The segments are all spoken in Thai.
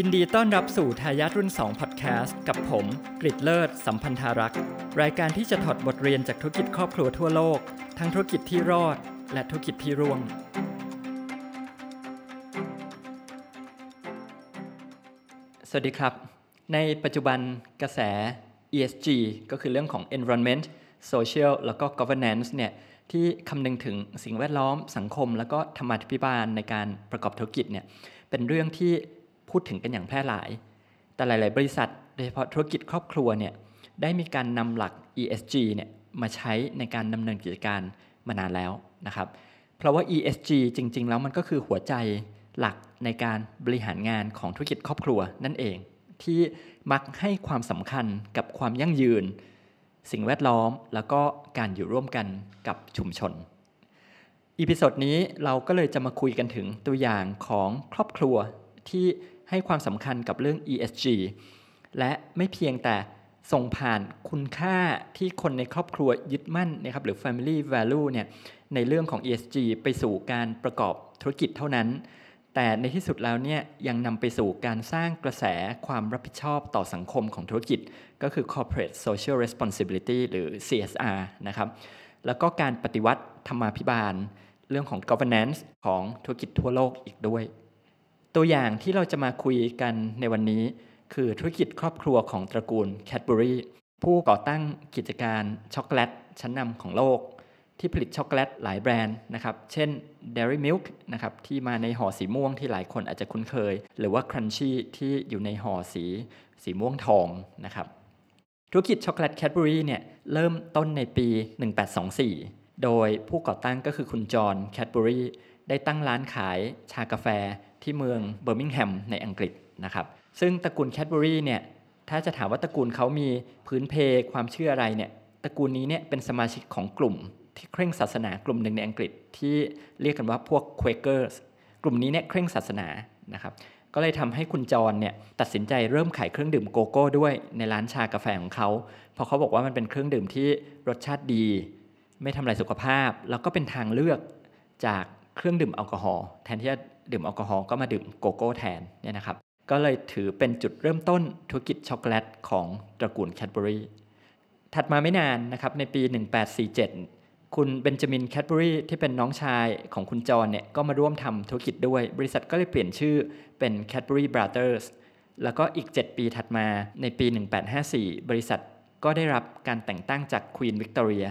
ยินดีต้อนรับสู่ทายาทรุ่น2 Podcast กับผมกริดเลิศ สัมพันธารักษ์ รายการที่จะถอดบทเรียนจากธุรกิจครอบครัวทั่วโลก ทั้งธุรกิจที่รอด และธุรกิจที่ร่วง สวัสดีครับ ในปัจจุบันกระแส ESG ก็คือเรื่องของ environment social แล้วก็ governance เนี่ยที่คำนึงถึงสิ่งแวดล้อมสังคม แล้วก็ธรรมาธิบาลในการประกอบธุรกิจเนี่ยเป็นเรื่องที่ พูดถึงกันอย่างแพร่หลาย แต่หลาย ๆ บริษัท โดยเฉพาะธุรกิจครอบครัวเนี่ยได้มีการนำหลัก ESG เนี่ยมาใช้ในการดำเนินกิจการมานานแล้วนะครับ เพราะว่า ESG จริง ๆ แล้วมันก็คือหัวใจหลักในการบริหารงานของธุรกิจครอบครัวนั่นเอง ที่มักให้ความสำคัญกับความยั่งยืน สิ่งแวดล้อมแล้วก็การอยู่ร่วมกันกับชุมชนepisode นี้เราก็เลยจะมาคุยกันถึงตัวอย่างของครอบครัวที่ ให้ความสำคัญกับเรื่อง ESG และไม่เพียงแต่ส่งผ่านคุณค่าที่คนในครอบครัวยึดมั่นนะครับหรือ family value เนี่ยในเรื่องของ ESG ไปสู่การประกอบธุรกิจเท่านั้น แต่ในที่สุดแล้วเนี่ยยังนำไปสู่การสร้างกระแสความรับผิดชอบต่อสังคมของธุรกิจ ก็คือ corporate social responsibility หรือ CSR นะครับแล้วก็การปฏิวัติธรรมาภิบาล เรื่องของ governance ของธุรกิจทั่วโลกอีกด้วย ตัวอย่างที่เราจะมาคุยกันในวันนี้ คือธุรกิจครอบครัวของตระกูลแคดบรีผู้ก่อตั้งกิจการช็อกโกแลตชั้นนำของโลก ที่ผลิตช็อกโกแลตหลายแบรนด์นะครับ เช่น Dairy Milk นะครับที่มาในห่อสีม่วงที่หลายคนอาจจะคุ้นเคย หรือว่า Crunchy ที่อยู่ในห่อสีสีม่วงทองนะครับธุรกิจช็อกโกแลตแคดบรีเนี่ยเริ่มต้นในปี 1824 โดยผู้ก่อตั้งก็คือคุณจอห์นแคดบรีได้ตั้งร้านขายชากาแฟ ที่เมืองเบอร์มิงแฮมในอังกฤษนะครับ ซึ่งตระกูลแคดบรีเนี่ยถ้าจะถามว่าตระกูลเขามีพื้นเพความเชื่ออะไรเนี่ยตระกูลนี้เนี่ยเป็นสมาชิกของกลุ่ม ที่เคร่งศาสนากลุ่มหนึ่งในอังกฤษ ที่เรียกกันว่าพวก Quakersกลุ่มนี้เนี่ยเคร่งศาสนานะครับก็เลยทำให้คุณจอห์นเนี่ยตัดสินใจเริ่มขายเครื่องดื่มโกโก้ด้วยในร้านชากาแฟของเขาเพราะเขาบอกว่ามันเป็นเครื่องดื่มที่รสชาติดี ไม่ทำลายสุขภาพ แล้วก็เป็นทางเลือกจากเครื่องดื่มแอลกอฮอล์แทนที่จะ ดื่มแอลกอฮอล์ก็มาดื่มโกโก้แทนเนี่ยนะครับก็เลยถือเป็นจุดเริ่มต้นธุรกิจช็อกโกแลตของตระกูลแคดเบอรี่ถัดมาไม่นานนะครับในปี 1847 คุณเบนจามินแคดเบอรี่ที่เป็นน้องชายของคุณจอห์นเนี่ยก็มาร่วมทำธุรกิจด้วย บริษัทก็เลยเปลี่ยนชื่อเป็น Cadbury Brothers แล้วก็อีก 7 ปีถัดมาในปี 1854 บริษัทก็ได้รับการแต่งตั้งจากควีนวิกตอเรีย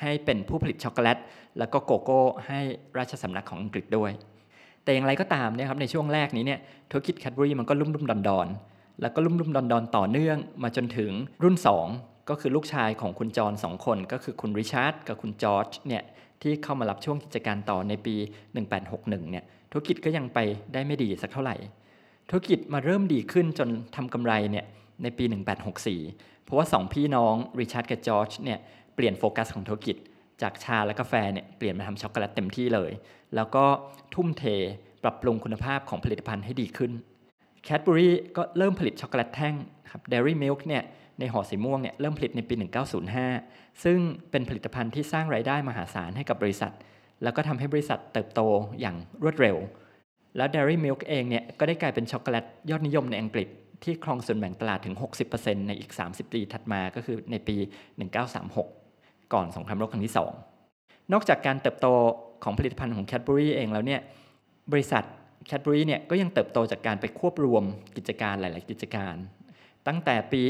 ให้เป็นผู้ผลิตช็อกโกแลต แล้วก็โกโก้ให้ราชสำนักของอังกฤษด้วย แต่อย่างไรก็ตามเนี่ยครับในช่วงแรกนี้เนี่ยธุรกิจแคดบรี่มันก็ลุ่มลุ่มดอนดอนแล้วก็ลุ่มลุ่มดอนดอนต่อเนื่องมาจนถึงรุ่น 2 ก็คือลูกชายของคุณจอห์นสองคน ก็คือคุณริชาร์ดกับคุณจอร์จเนี่ยที่เข้ามารับช่วงกิจการต่อในปี 1861เนี่ยธุรกิจก็ยังไปได้ไม่ดีสักเท่าไหร่ ธุรกิจมาเริ่มดีขึ้นจนทำกำไรเนี่ยในปี 1864 เพราะว่า 2 พี่น้องริชาร์ดกับจอร์จเนี่ยเปลี่ยนโฟกัสของธุรกิจ จากชาและกาแฟเนี่ยเปลี่ยนมาทำช็อกโกแลตเต็มที่เลย แล้วก็ทุ่มเทปรับปรุงคุณภาพของผลิตภัณฑ์ให้ดีขึ้น แคดบูรี่ก็เริ่มผลิตช็อกโกแลตแท่งครับ Dairy Milk เนี่ยในห่อสีม่วงเนี่ยเริ่มผลิตในปี 1905 ซึ่งเป็นผลิตภัณฑ์ที่สร้างรายได้มหาศาลให้กับบริษัท แล้วก็ทำให้บริษัทเติบโตอย่างรวดเร็ว แล้ว Dairy Milk เองเนี่ยก็ได้กลายเป็นช็อกโกแลตยอดนิยมในอังกฤษที่ครองส่วนแบ่งตลาดถึง 60%ในอีก 30 ปีถัดมาก็คือในปี 1936 ก่อนสงครามโลกครั้งที่ 2 นอกจากการเติบโตของผลิตภัณฑ์ของแคดบรีเองแล้วเนี่ยบริษัทแคดบรีเนี่ยก็ยังเติบโตจากการไปควบรวมกิจการหลาย ๆ กิจการ ตั้งแต่ปี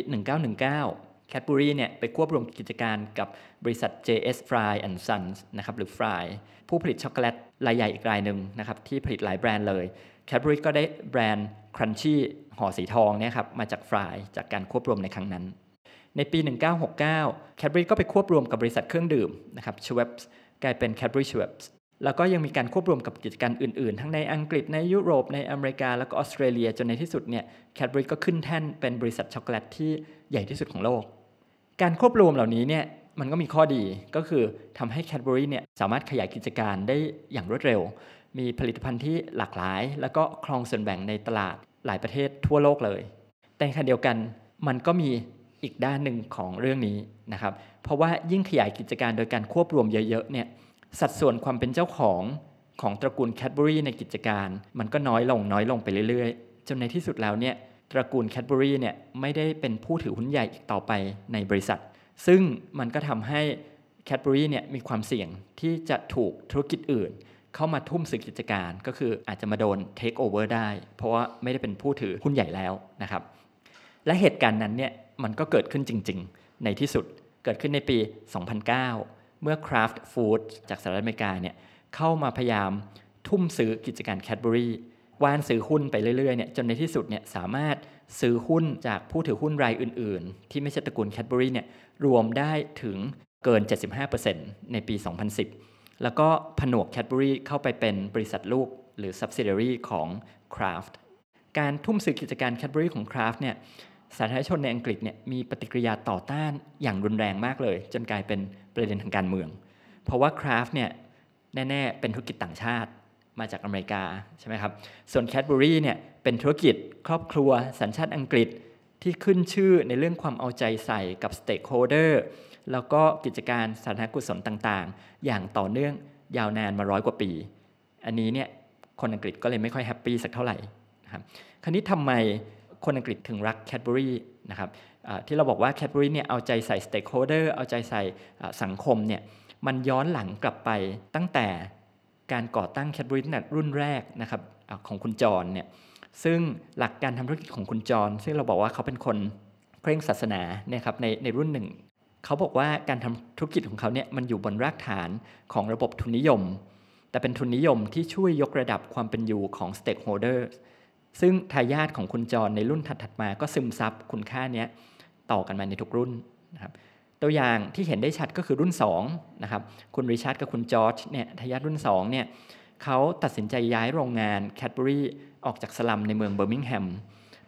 1919แคดบูรีเนี่ยไปควบรวมกิจการกับบริษัท JS Fry and Sons นะครับหรือ Fry ผู้ผลิตช็อกโกแลตรายใหญ่อีกรายหนึ่งนะครับที่ผลิตหลายแบรนด์เลยแคดบูรีก็ได้แบรนด์ Crunchy ห่อสีทองเนี่ยครับมาจาก Fry จากการควบรวมในครั้งนั้น ในปี 1969 Cadbury ก็ไปควบรวมกับบริษัทเครื่องดื่มนะครับ Schweppes กลายเป็น Cadbury Schweppes แล้วก็ยังมีการควบรวมกับกิจการอื่นๆ ทั้งในอังกฤษในยุโรปในอเมริกา แล้วก็ออสเตรเลียจนในที่สุดเนี่ย Cadbury ก็ขึ้นแท่นเป็นบริษัทช็อกโกแลตที่ใหญ่ที่สุดของโลก การควบรวมเหล่านี้เนี่ยมันก็มีข้อดีก็คือทำให้ Cadbury เนี่ยสามารถขยายกิจการได้อย่างรวดเร็ว มีผลิตภัณฑ์ที่หลากหลาย แล้วก็ครองส่วนแบ่งในตลาดหลายประเทศทั่วโลกเลย แต่ขณะเดียวกันมันก็มี อีกด้านหนึ่งของเรื่องนี้นะครับ เพราะว่ายิ่งขยายกิจการโดยการควบรวมเยอะๆเนี่ยสัดส่วนความเป็นเจ้าของของตระกูลแคดเบอรี่ในกิจการ มันก็น้อยลงน้อยลงไปเรื่อยๆ จนในที่สุดแล้วเนี่ยตระกูลแคดเบอรี่เนี่ยไม่ได้เป็นผู้ถือหุ้นใหญ่อีกต่อไปในบริษัท ซึ่งมันก็ทำให้แคดเบอรี่เนี่ยมีความเสี่ยงที่จะถูกธุรกิจอื่น เข้ามาทุ่มซื้อกิจการก็คืออาจจะมาโดนเทคโอเวอร์ได้ เพราะว่าไม่ได้เป็นผู้ถือหุ้นใหญ่แล้วนะครับและเหตุการณ์นั้นเนี่ย มันก็เกิดขึ้นจริง ๆ ในที่สุดเกิดขึ้นในปี 2009 เมื่อ Kraft Foods จากสหรัฐอเมริกาเนี่ยเข้ามาพยายามทุ่มซื้อกิจการแคดเบอรี่วานซื้อหุ้นไปเรื่อยๆเนี่ยจนในที่สุดเนี่ยสามารถซื้อหุ้นจากผู้ถือหุ้นรายอื่น ๆ ที่ไม่ใช่ตระกูลแคดเบอรี่เนี่ยรวมได้ถึงเกิน 75%ในปี 2010 แล้วก็ผนวกแคดเบอรี่เข้าไปเป็นบริษัทลูกหรือ subsidiary ของ Kraft การทุ่มซื้อกิจการแคดเบอรี่ของ Kraft เนี่ย สาธารณชนในอังกฤษเนี่ยมีปฏิกิริยาต่อต้านอย่างรุนแรงมากเลย จนกลายเป็นประเด็นทางการเมือง เพราะว่า Kraft เนี่ยแน่ๆ เป็นธุรกิจต่างชาติมาจากอเมริกาใช่ไหมครับส่วนแคดบอรี่เนี่ยเป็นธุรกิจครอบครัว สัญชาติอังกฤษที่ขึ้นชื่อในเรื่องความเอาใจใส่กับ stakeholder แล้วก็กิจการสาธารณกุศลต่างๆ อย่างต่อเนื่องยาวนานมาร้อยกว่าปี อันนี้เนี่ยคนอังกฤษก็เลยไม่ค่อย happy สักเท่าไหร่นะครับคราวนี้ทำไม คนอังกฤษถึงรักแคดเบอรี่นะครับที่เราบอกว่าแคดเบอรี่เนี่ยเอาใจใส่ stakeholder เอาใจใส่สังคมเนี่ยมันย้อนหลังกลับไปตั้งแต่การก่อตั้งแคดเบอรี่รุ่นแรกนะครับของคุณจอห์นเนี่ยซึ่งหลักการทำธุรกิจของคุณจอห์น ซึ่งเราบอกว่าเขาเป็นคนเคร่งศาสนาเนี่ยครับในในรุ่นหนึ่งเขาบอกว่าการทำธุรกิจของเขาเนี่ยมันอยู่บนรากฐานของระบบทุนนิยม แต่เป็นทุนนิยมที่ช่วยยกระดับความเป็นอยู่ของ stakeholder ซึ่งทายาทของคุณจอห์นในรุ่นถัดๆมา ก็ซึมซับคุณค่านี้ต่อกันมาในทุกรุ่นนะครับตัวอย่างที่เห็นได้ชัดก็คือรุ่น2นะครับคุณริชาร์ดกับคุณจอร์จเนี่ยทายาทรุ่น2เนี่ยเขาตัดสินใจย้ายโรงงานแคดเบอรี่ออกจากสลัมในเมืองเบอร์มิงแฮม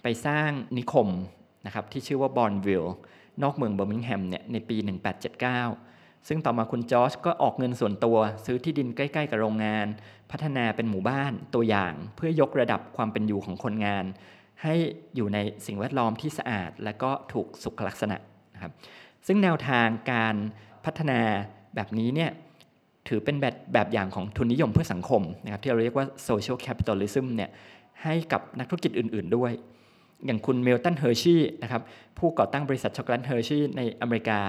ไปสร้างนิคมนะครับที่ชื่อว่าบอร์นวิลล์นอกเมืองเบอร์มิงแฮมเนี่ยในปี 1879 ซึ่งต่อมาคุณจอร์จก็ออกเงินส่วนตัว ซื้อที่ดินใกล้ ๆ กับโรงงาน พัฒนาเป็นหมู่บ้านตัวอย่าง เพื่อยกระดับความเป็นอยู่ของคนงาน ให้อยู่ในสิ่งแวดล้อมที่สะอาด และก็ถูกสุขลักษณะนะครับซึ่งแนวทางการพัฒนาแบบนี้เนี่ยถือเป็นแบบแบบอย่างของทุนนิยมเพื่อสังคมนะครับที่เราเรียกว่า social capitalism เนี่ยให้กับนักธุรกิจอื่น ๆด้วย อย่างคุณมิลตันเฮอร์ชีนะครับผู้ก่อตั้งบริษัทช็อกโกแลตเฮอร์ชีในอเมริกา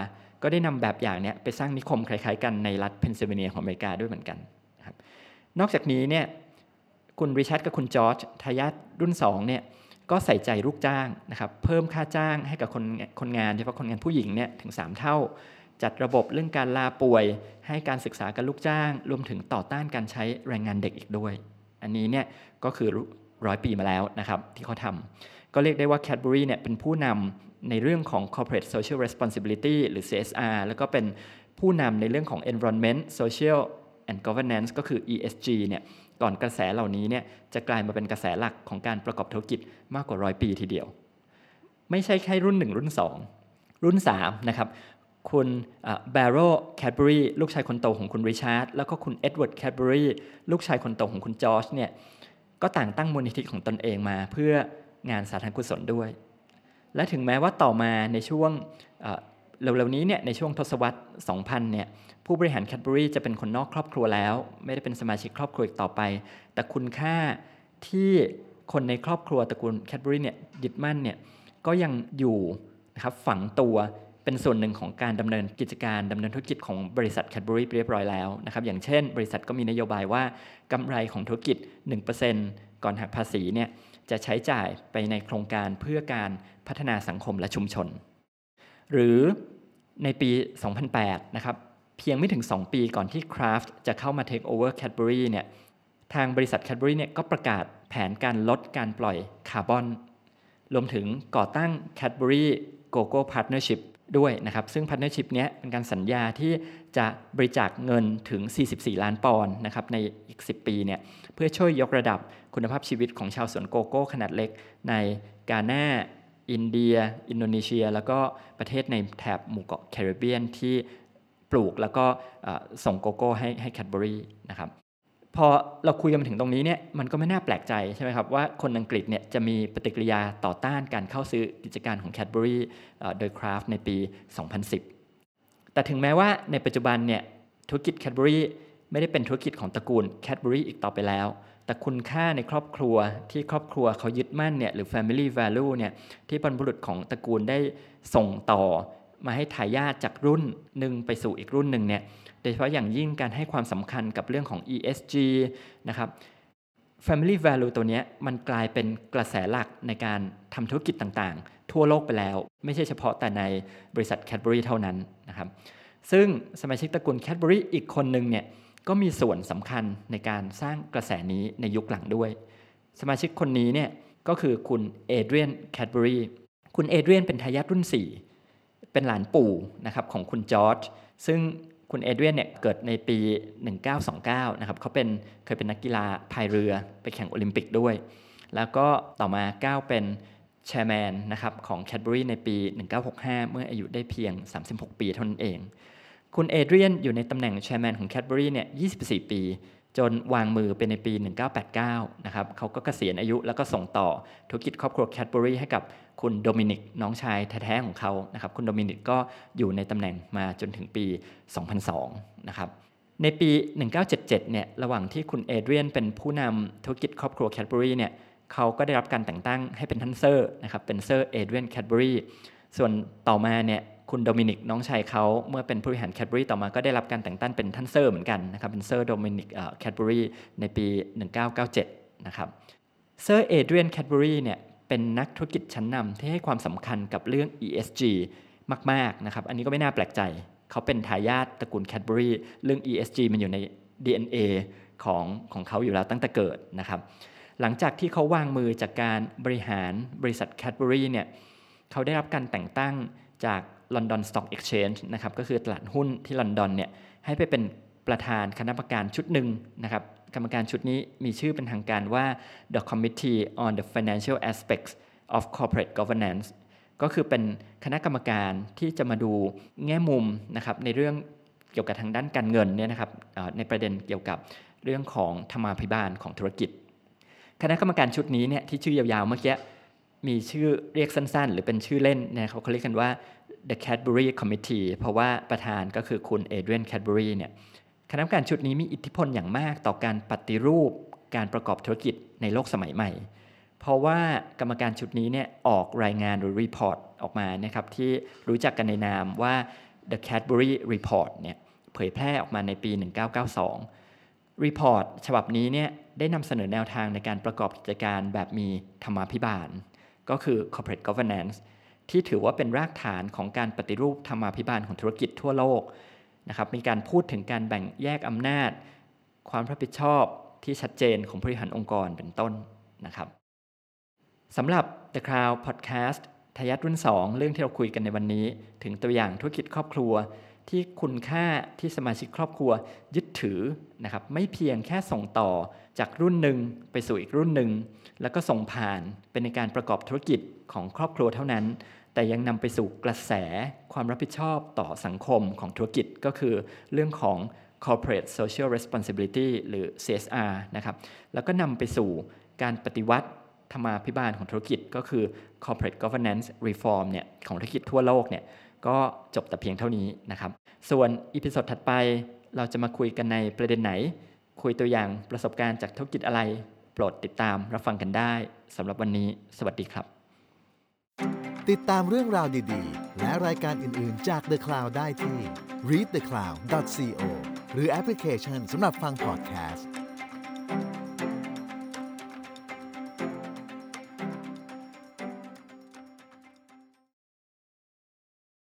ก็ได้นำแบบอย่างนี้ไปสร้างนิคมคล้ายๆกันในรัฐเพนซิลเวเนียของอเมริกาด้วยเหมือนกันครับนอกจากนี้เนี่ยคุณริชาร์ดกับคุณจอร์จทายาทรุ่น2เนี่ยก็ใส่ใจลูกจ้างนะครับเพิ่มค่าจ้างให้กับคนคนงานโดยเฉพาะคนงานผู้หญิงเนี่ยถึง 3 เท่า จัดระบบเรื่องการลาป่วย ให้การศึกษากับลูกจ้าง รวมถึงต่อต้านการใช้แรงงานเด็กอีกด้วย อันนี้เนี่ยก็คือร้อยปีมาแล้วนะครับที่เขาทำก็เรียกได้ว่า Cadbury เนี่ยเป็นผู้นำ ในเรื่องของ corporate social responsibility หรือ CSR แล้วก็เป็นผู้นำในเรื่องของ environment social and governance ก็คือ ESG เนี่ยก่อนกระแสเหล่านี้เนี่ยจะกลายมาเป็นกระแสหลักของการประกอบธุรกิจมากกว่าร้อยปีทีเดียว ไม่ใช่แค่รุ่น 1 รุ่น 2 รุ่น 3 นะครับ คุณแบร์โรว์แคดเบอรีลูกชายคนโตของคุณริชาร์ดแล้วก็คุณเอ็ดเวิร์ดแคดเบอรีลูกชายคนโตของคุณจอร์จเนี่ยก็ต่างตั้งมูลนิธิของตนเองมาเพื่องานสาธารณกุศลด้วย และถึงแม้ว่าต่อมาในช่วงเร็วๆนี้เนี่ยในช่วงทศวรรษ 2000 เนี่ยผู้บริหารแคดเบอรี่จะเป็นคนนอกครอบครัวแล้ว ไม่ได้เป็นสมาชิกครอบครัวอีกต่อไป แต่คุณค่าที่คนในครอบครัวตระกูลแคดเบอรี่เนี่ยยึดมั่นเนี่ยก็ยังอยู่นะครับฝังตัวเป็นส่วนหนึ่งของการดำเนินกิจการดำเนินธุรกิจของบริษัทแคดเบอรี่เรียบร้อยแล้วนะครับอย่างเช่น บริษัทก็มีนโยบายว่ากำไรของธุรกิจ 1%ก่อนหักภาษีเนี่ย จะใช้จ่ายไปในโครงการเพื่อการพัฒนาสังคมและชุมชน หรือในปี 2008 นะครับ เพียงไม่ถึง 2 ปีก่อนที่ Kraft จะเข้ามา take over Cadbury เนี่ยทางบริษัท Cadbury เนี่ยก็ประกาศแผนการลดการปล่อยคาร์บอน รวมถึงก่อตั้ง Cadbury Gogo Partnership ด้วยนะครับซึ่ง Partnership นี้เป็นการสัญญาที่จะบริจาคเงินถึง 44 ล้านปอนด์นะครับในอีก 10 ปีเนี่ยเพื่อช่วยยกระดับคุณภาพชีวิตของชาวสวนโกโก้ขนาดเล็กในกาหน้าอินเดีย อินโดนีเซีย แล้วก็ประเทศในแถบหมู่เกาะแคริบเบียนที่ปลูกแล้วก็ส่งโกโก้ให้ให้แคดเบอรี่นะครับ พอเราคุยกันมาถึงตรงนี้เนี่ยมันก็ไม่น่าแปลกใจใช่ไหมครับว่าคนอังกฤษเนี่ยจะมีปฏิกิริยาต่อต้านการเข้าซื้อกิจการของแคดบรีโดยคราฟในปี 2010 แต่ถึงแม้ว่าในปัจจุบันเนี่ยธุรกิจแคดบรีไม่ได้เป็นธุรกิจของตระกูลแคดบรีอีกต่อไปแล้ว แต่คุณค่าในครอบครัวที่ครอบครัวเขายึดมั่นเนี่ยหรือ family value เนี่ยที่บรรพบุรุษของตระกูลได้ส่งต่อ มาให้ทายาทจากรุ่นหนึ่งไปสู่อีกรุ่นหนึ่งเนี่ยโดยเฉพาะอย่างยิ่งการให้ความสำคัญกับเรื่องของ ESG นะครับ Family Value ตัวนี้มันกลายเป็นกระแสหลักในการทำธุรกิจต่างๆ ทั่วโลกไปแล้ว ไม่ใช่เฉพาะแต่ในบริษัท Cadbury เท่านั้นนะครับซึ่งสมาชิกตระกูล Cadbury อีกคนหนึ่งเนี่ยก็มีส่วนสำคัญในการสร้างกระแสนี้ในยุคหลังด้วย สมาชิกคนนี้เนี่ยก็คือคุณเอเดรียนแคดเบอรีคุณเอเดรียนเป็นทายาทรุ่น 4 เป็นหลานปู่นะครับของคุณจอร์จซึ่งคุณเอเดรียนเนี่ยเกิดในปี 1929 นะครับเขาเป็นเคยเป็นนักกีฬาพายเรือไปแข่งโอลิมปิกด้วย แล้วก็ต่อมาก้าวเป็น chairman นะครับของแคดเบอรีในปี 1965 เมื่ออายุได้เพียง 36 ปีเท่านั้นเอง คุณเอเดรียนอยู่ในตำแหน่ง chairman ของแคดเบอรี่เนี่ย 24 ปี จนวางมือเป็นในปี 1989 นะครับเขาก็เกษียณอายุแล้วก็ส่งต่อธุรกิจครอบครัวแคดเบอรี่ให้กับคุณโดมินิกน้องชายแท้ๆของเขานะครับคุณโดมินิกก็อยู่ในตำแหน่งมาจนถึงปี 2002 นะครับในปี 1977 เนี่ยระหว่างที่คุณเอเดรียนเป็นผู้นำธุรกิจครอบครัวแคดเบอรี่เนี่ยเขาก็ได้รับการแต่งตั้งให้เป็นท่านเซอร์นะครับเป็นเซอร์เอเดรียนแคดเบอรี่ส่วนต่อมาเนี่ย คุณโดมินิกน้องชายเขาเมื่อเป็นผู้บริหารแคดเบอรี่ต่อมาก็ได้รับการแต่งตั้งเป็นท่านเซอร์เหมือนกันนะครับเป็นเซอร์โดมินิกแคดเบอรี่ในปี 1997 นะครับเซอร์เอเดรียนแคดเบอรี่เนี่ยเป็นนักธุรกิจชั้นนำที่ให้ความสำคัญกับเรื่อง ESG มากๆนะครับอันนี้ก็ไม่น่าแปลกใจ เขาเป็นทายาทตระกูลแคดบรีเรื่อง ESG มันอยู่ใน DNA ของของเขาอยู่แล้วตั้งแต่เกิดนะครับหลังจากที่เขาวางมือจากการบริหารบริษัทแคดบรีเนี่ยเขาได้รับการแต่งตั้งจาก London Stock Exchange นะครับก็คือตลาดหุ้นที่ลอนดอนเนี่ยให้ไปเป็นประธานคณะกรรมการชุดหนึ่งนะครับกรรมการชุดนี้มีชื่อเป็นทางการว่า The Committee on the Financial Aspects of Corporate Governance ก็คือเป็นคณะกรรมการที่จะมาดูแง่มุมนะครับในเรื่องเกี่ยวกับทางด้านการเงินเนี่ยนะครับในประเด็นเกี่ยวกับเรื่องของธรรมาภิบาลของธุรกิจ คณะกรรมการชุดนี้เนี่ยที่ชื่อยาวๆเมื่อกี้มีชื่อเรียกสั้นๆ หรือเป็นชื่อเล่นนะครับเขาเรียกกันว่า The Cadbury Committee เพราะว่าประธานก็คือคุณเอเดรียนแคดเบอรีเนี่ยคณะกรรมการชุดนี้มีอิทธิพลอย่างมากต่อการปฏิรูปการประกอบธุรกิจในโลกสมัยใหม่ เพราะว่ากรรมการชุดนี้เนี่ยออกรายงานหรือ report ออกมานะครับที่รู้จักกันในนามว่า The Cadbury Report เนี่ยเผยแพร่ออกมาในปี 1992 report ฉบับนี้เนี่ยได้นำเสนอแนวทางในการประกอบกิจการแบบมีธรรมาภิบาล ก็คือ corporate governance ที่ถือว่าเป็นรากฐานของการปฏิรูปธรรมาภิบาลของธุรกิจทั่วโลกนะครับมีการพูดถึงการแบ่งแยกอำนาจ ความรับผิดชอบที่ชัดเจนของบริหารองค์กรเป็นต้นนะครับสำหรับ The Cloud Podcast ทายัดรุ่น 2 เรื่องที่เราคุยกันในวันนี้ ถึงตัวอย่างธุรกิจครอบครัว ที่คุณค่าที่สมาชิกครอบครัวยึดถือนะครับไม่เพียงแค่ส่งต่อจากรุ่นหนึ่งไปสู่อีกรุ่นหนึ่ง แล้วก็ส่งผ่านเป็นในการประกอบธุรกิจของครอบครัวเท่านั้น แต่ยังนำไปสู่กระแสความรับผิดชอบต่อสังคมของธุรกิจก็คือเรื่องของ corporate social responsibility หรือ CSR นะครับแล้วก็นำไปสู่การปฏิวัติธรรมาภิบาลของธุรกิจก็คือ corporate governance reform เนี่ยของธุรกิจทั่วโลกเนี่ย ก็จบแต่เพียงเท่านี้นะครับ ส่วน episode ถัดไปเราจะมาคุยกันในประเด็นไหน คุยตัวอย่างประสบการณ์จากธุรกิจอะไร โปรดติดตามรับฟังกันได้สำหรับวันนี้ สวัสดีครับ ติดตามเรื่องราวดีๆ และรายการอื่นๆจาก The Cloud ได้ที่ readthecloud.co หรือแอปพลิเคชันสำหรับฟังพอดแคสต์